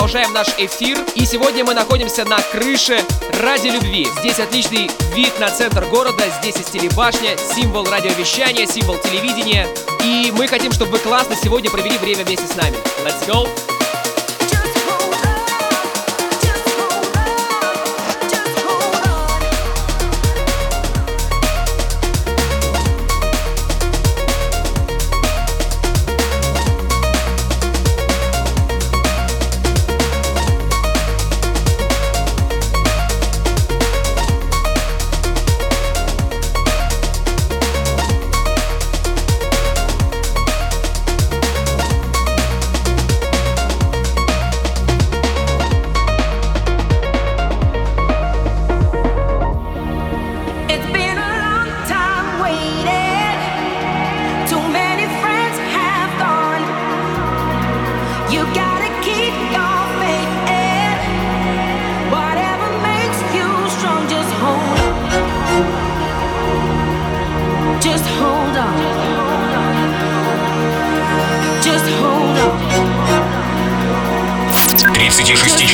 Продолжаем наш эфир. И сегодня мы находимся на крыше ради любви. Здесь отличный вид на центр города. Здесь есть телебашня, символ радиовещания, символ телевидения. И мы хотим, чтобы вы классно сегодня провели время вместе с нами. Let's go!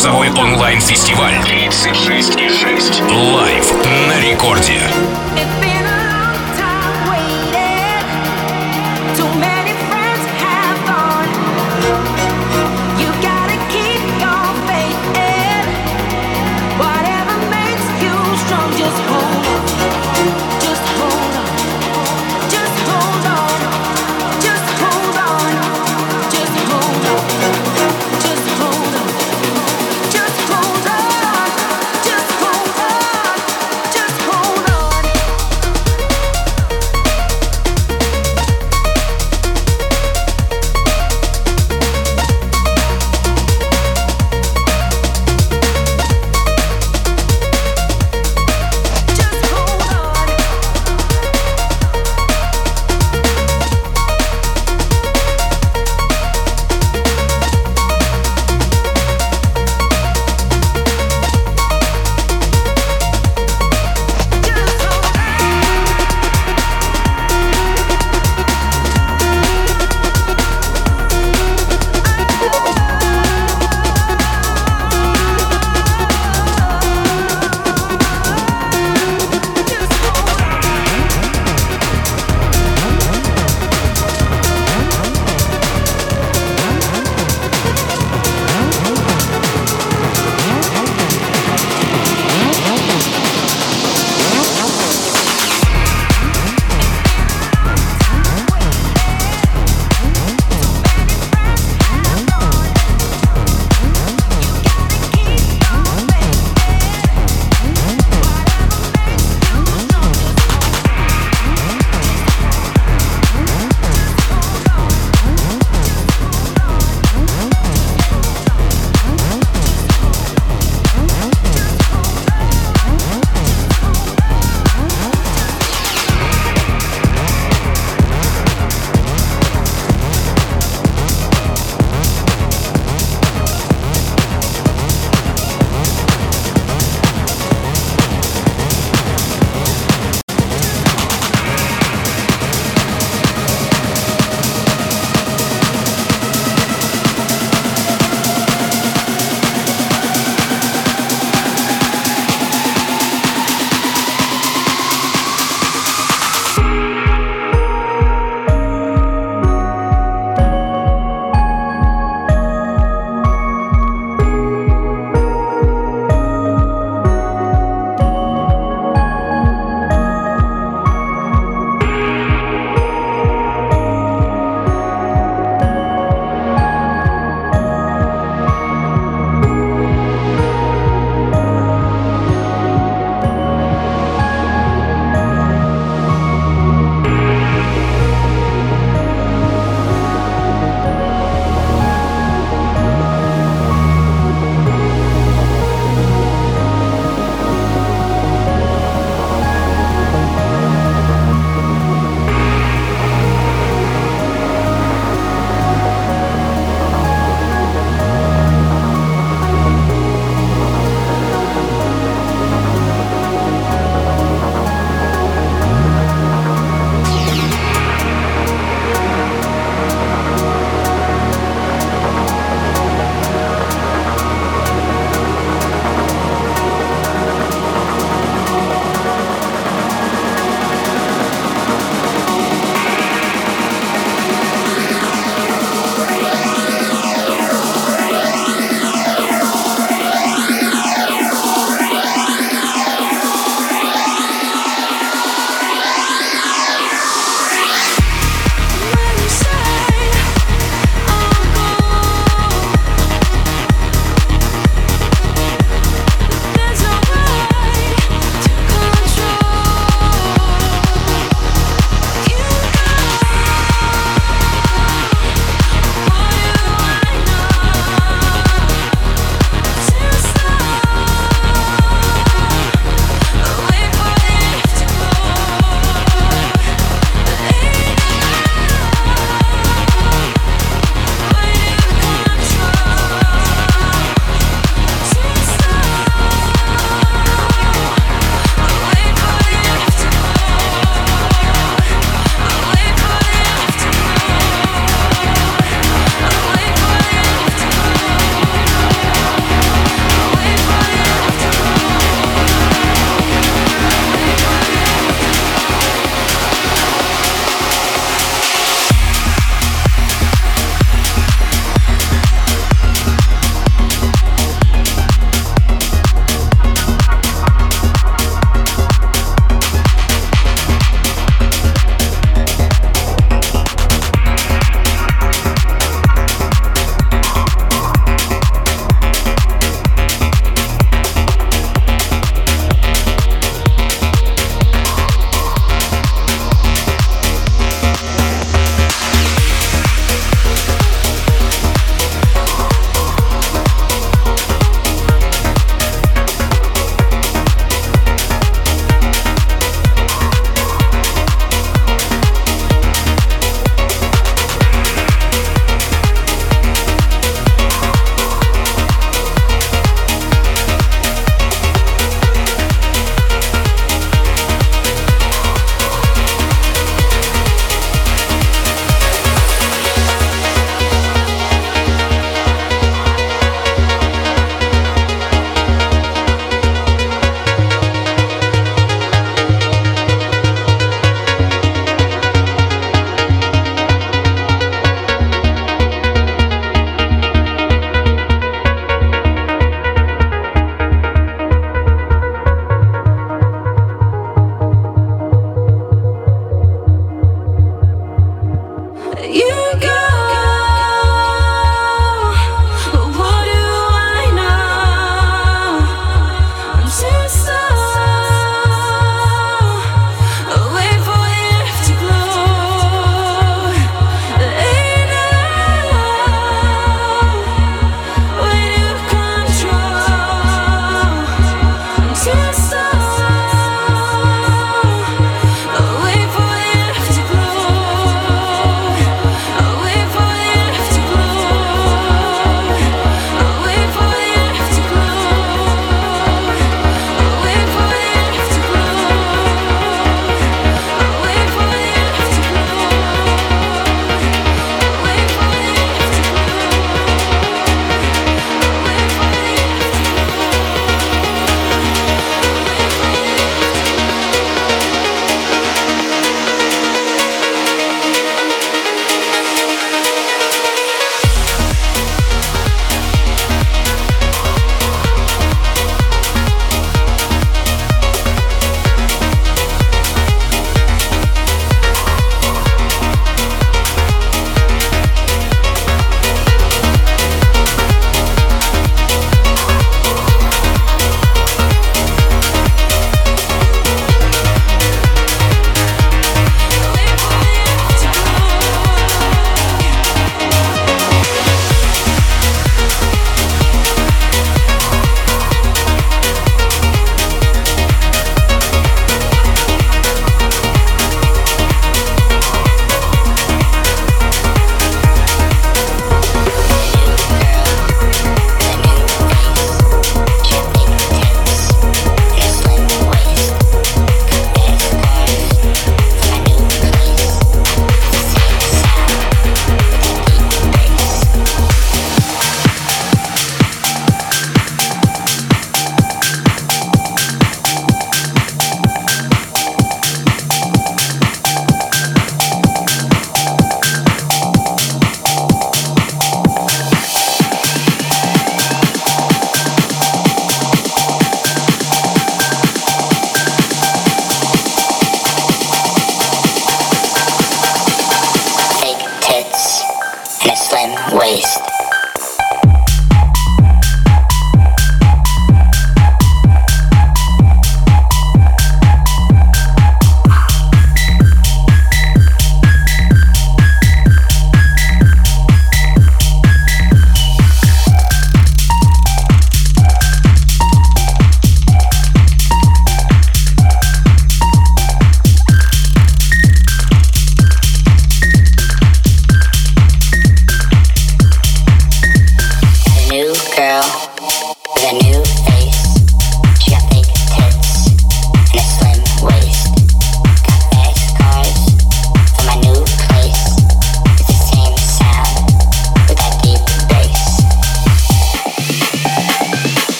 36-часовой онлайн-фестиваль 36,6 Лайв на рекорде.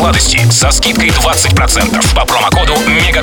Сладости со скидкой 20% по промокоду Мега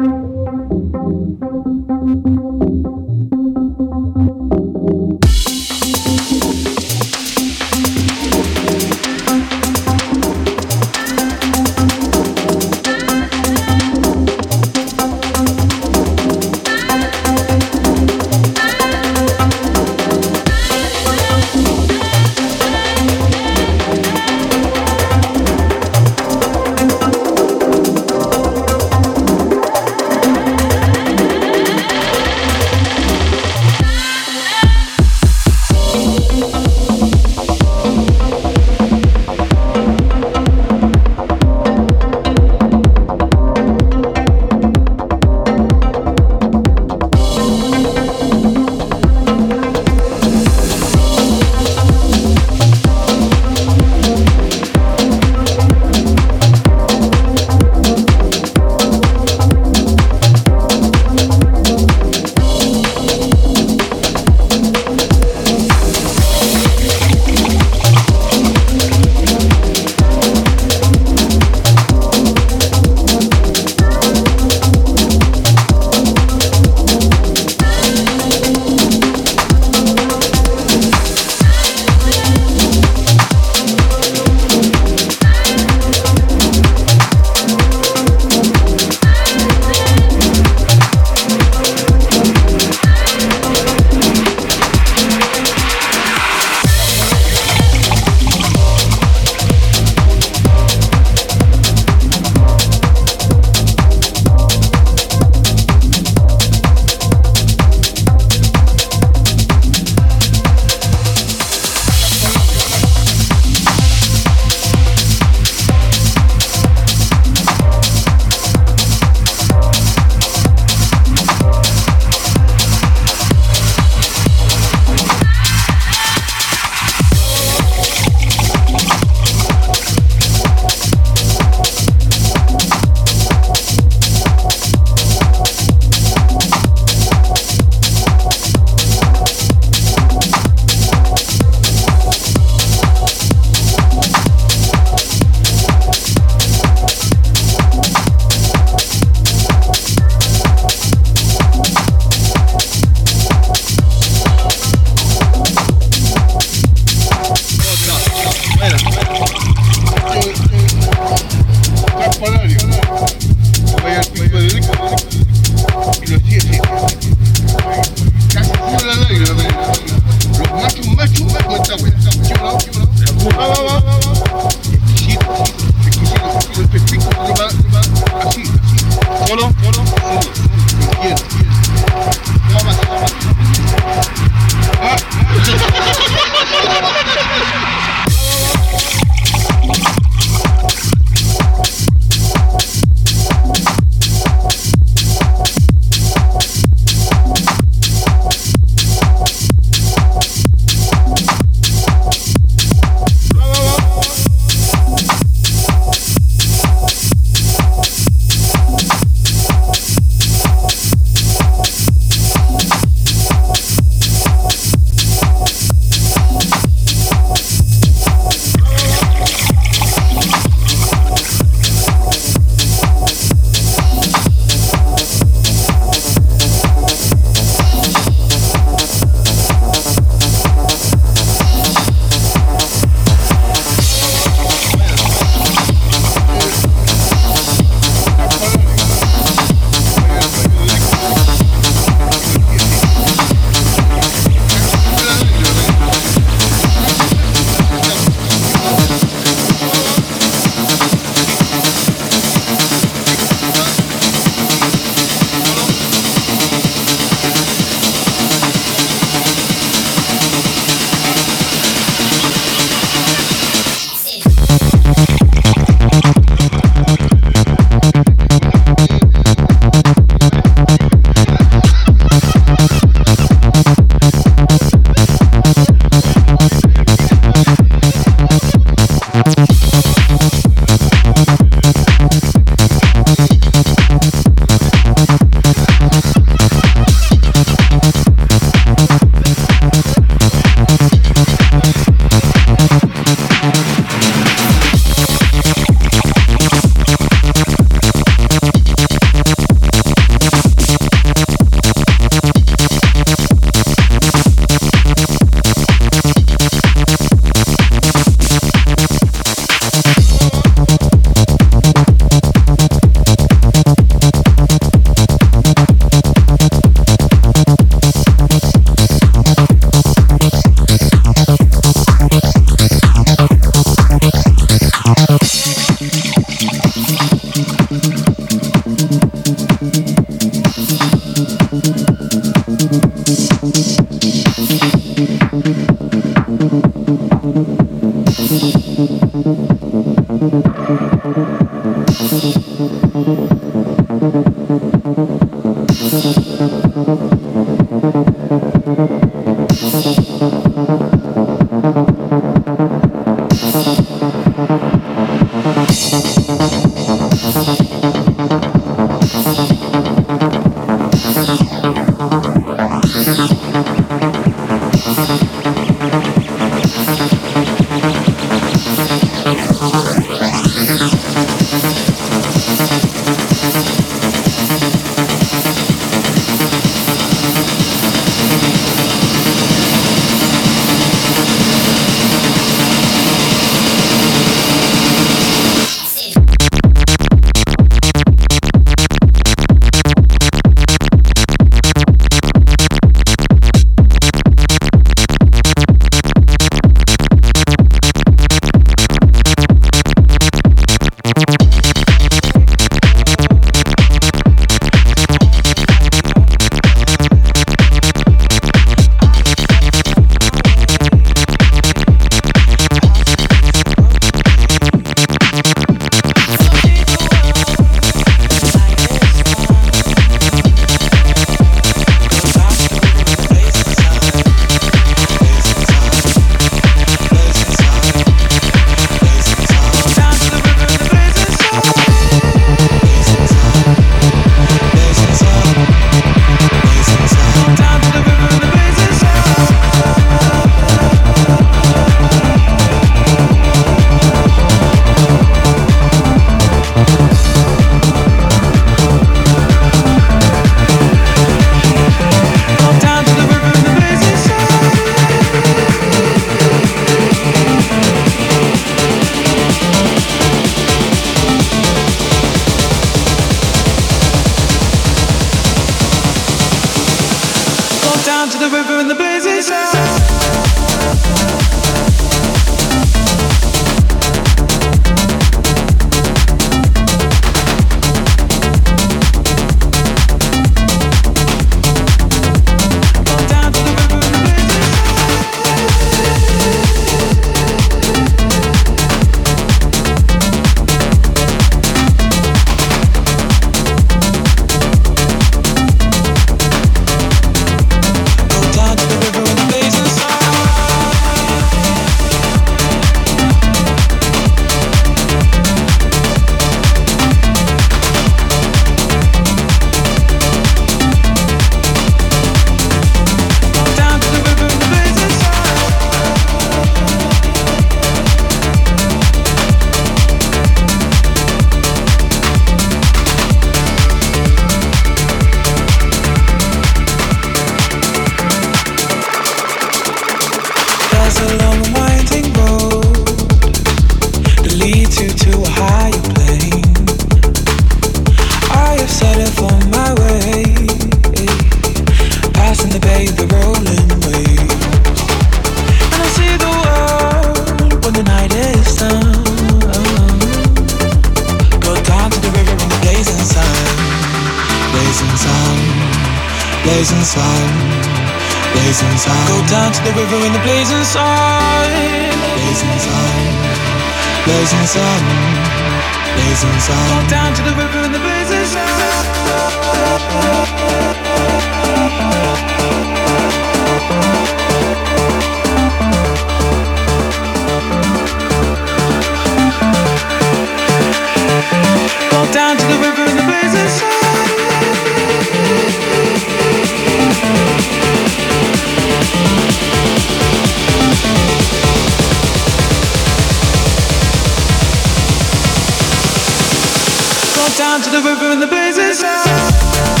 down to the river and the blazing.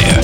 Рекорде.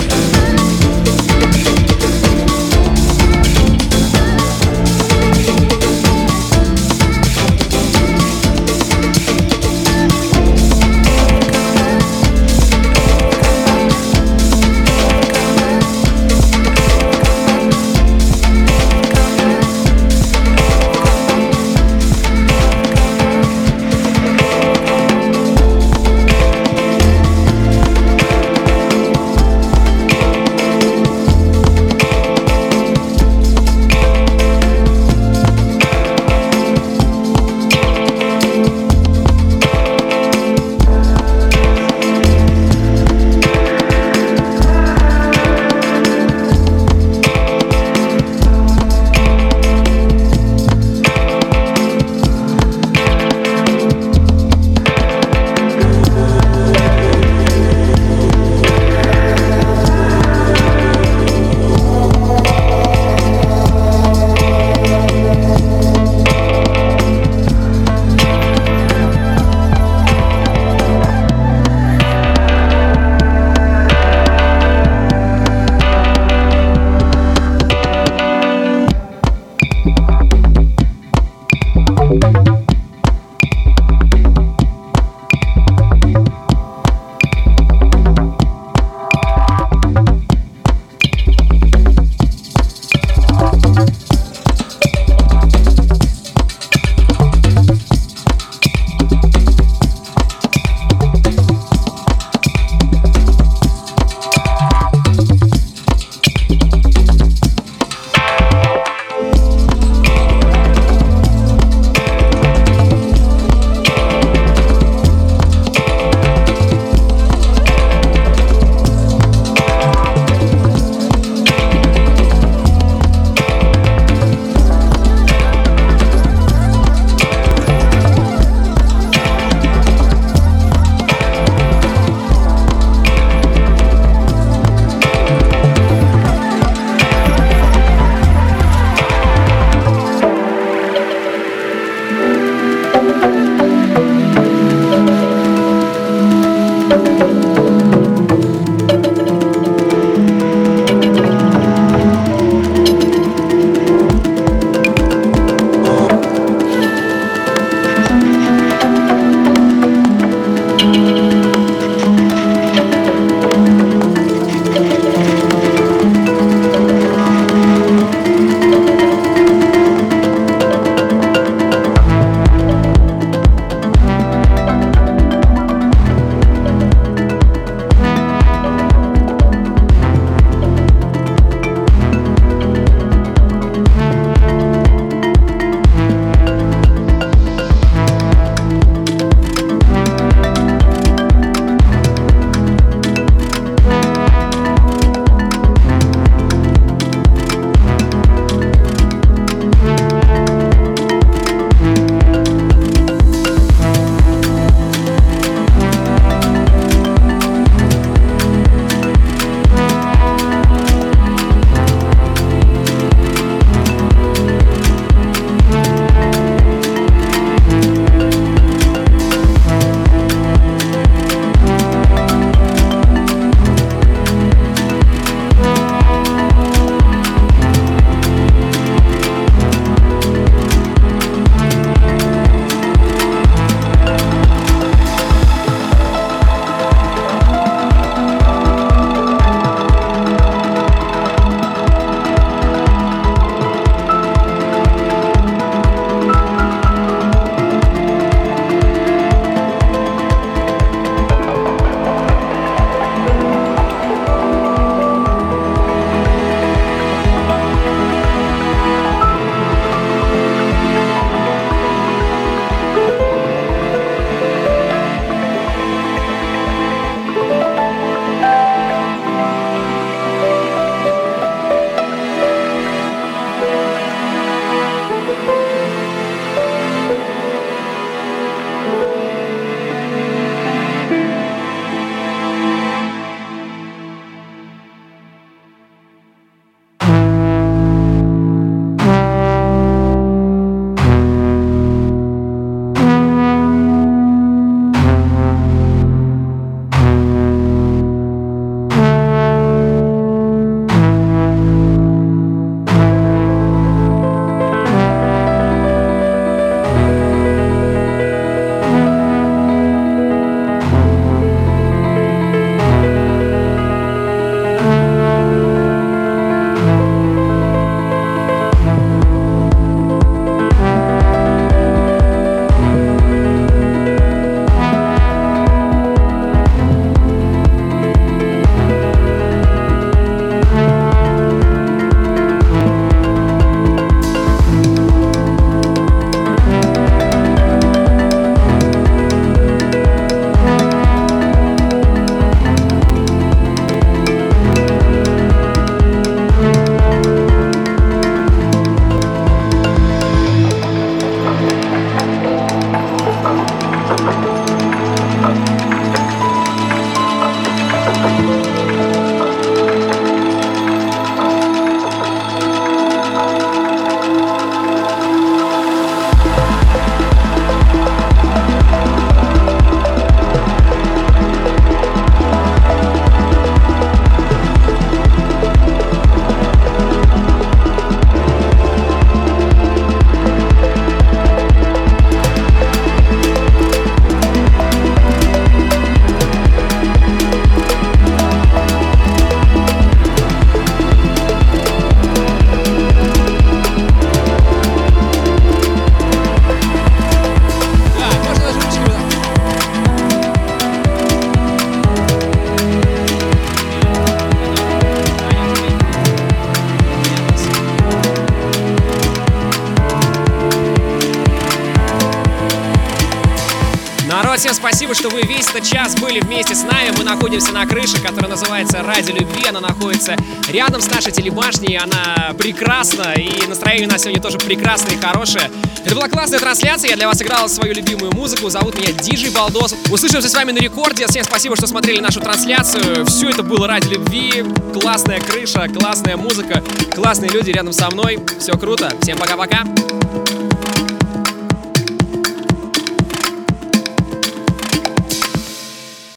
Рядом с нашей телебашней. Она прекрасна, и настроение у нас сегодня тоже прекрасное и хорошее. Это была классная трансляция. Я для вас играл свою любимую музыку. Зовут меня Диджей Балдос. Услышимся с вами на рекорде. Всем спасибо, что смотрели нашу трансляцию. Все это было ради любви. Классная крыша, классная музыка, классные люди рядом со мной. Все круто. Всем пока-пока.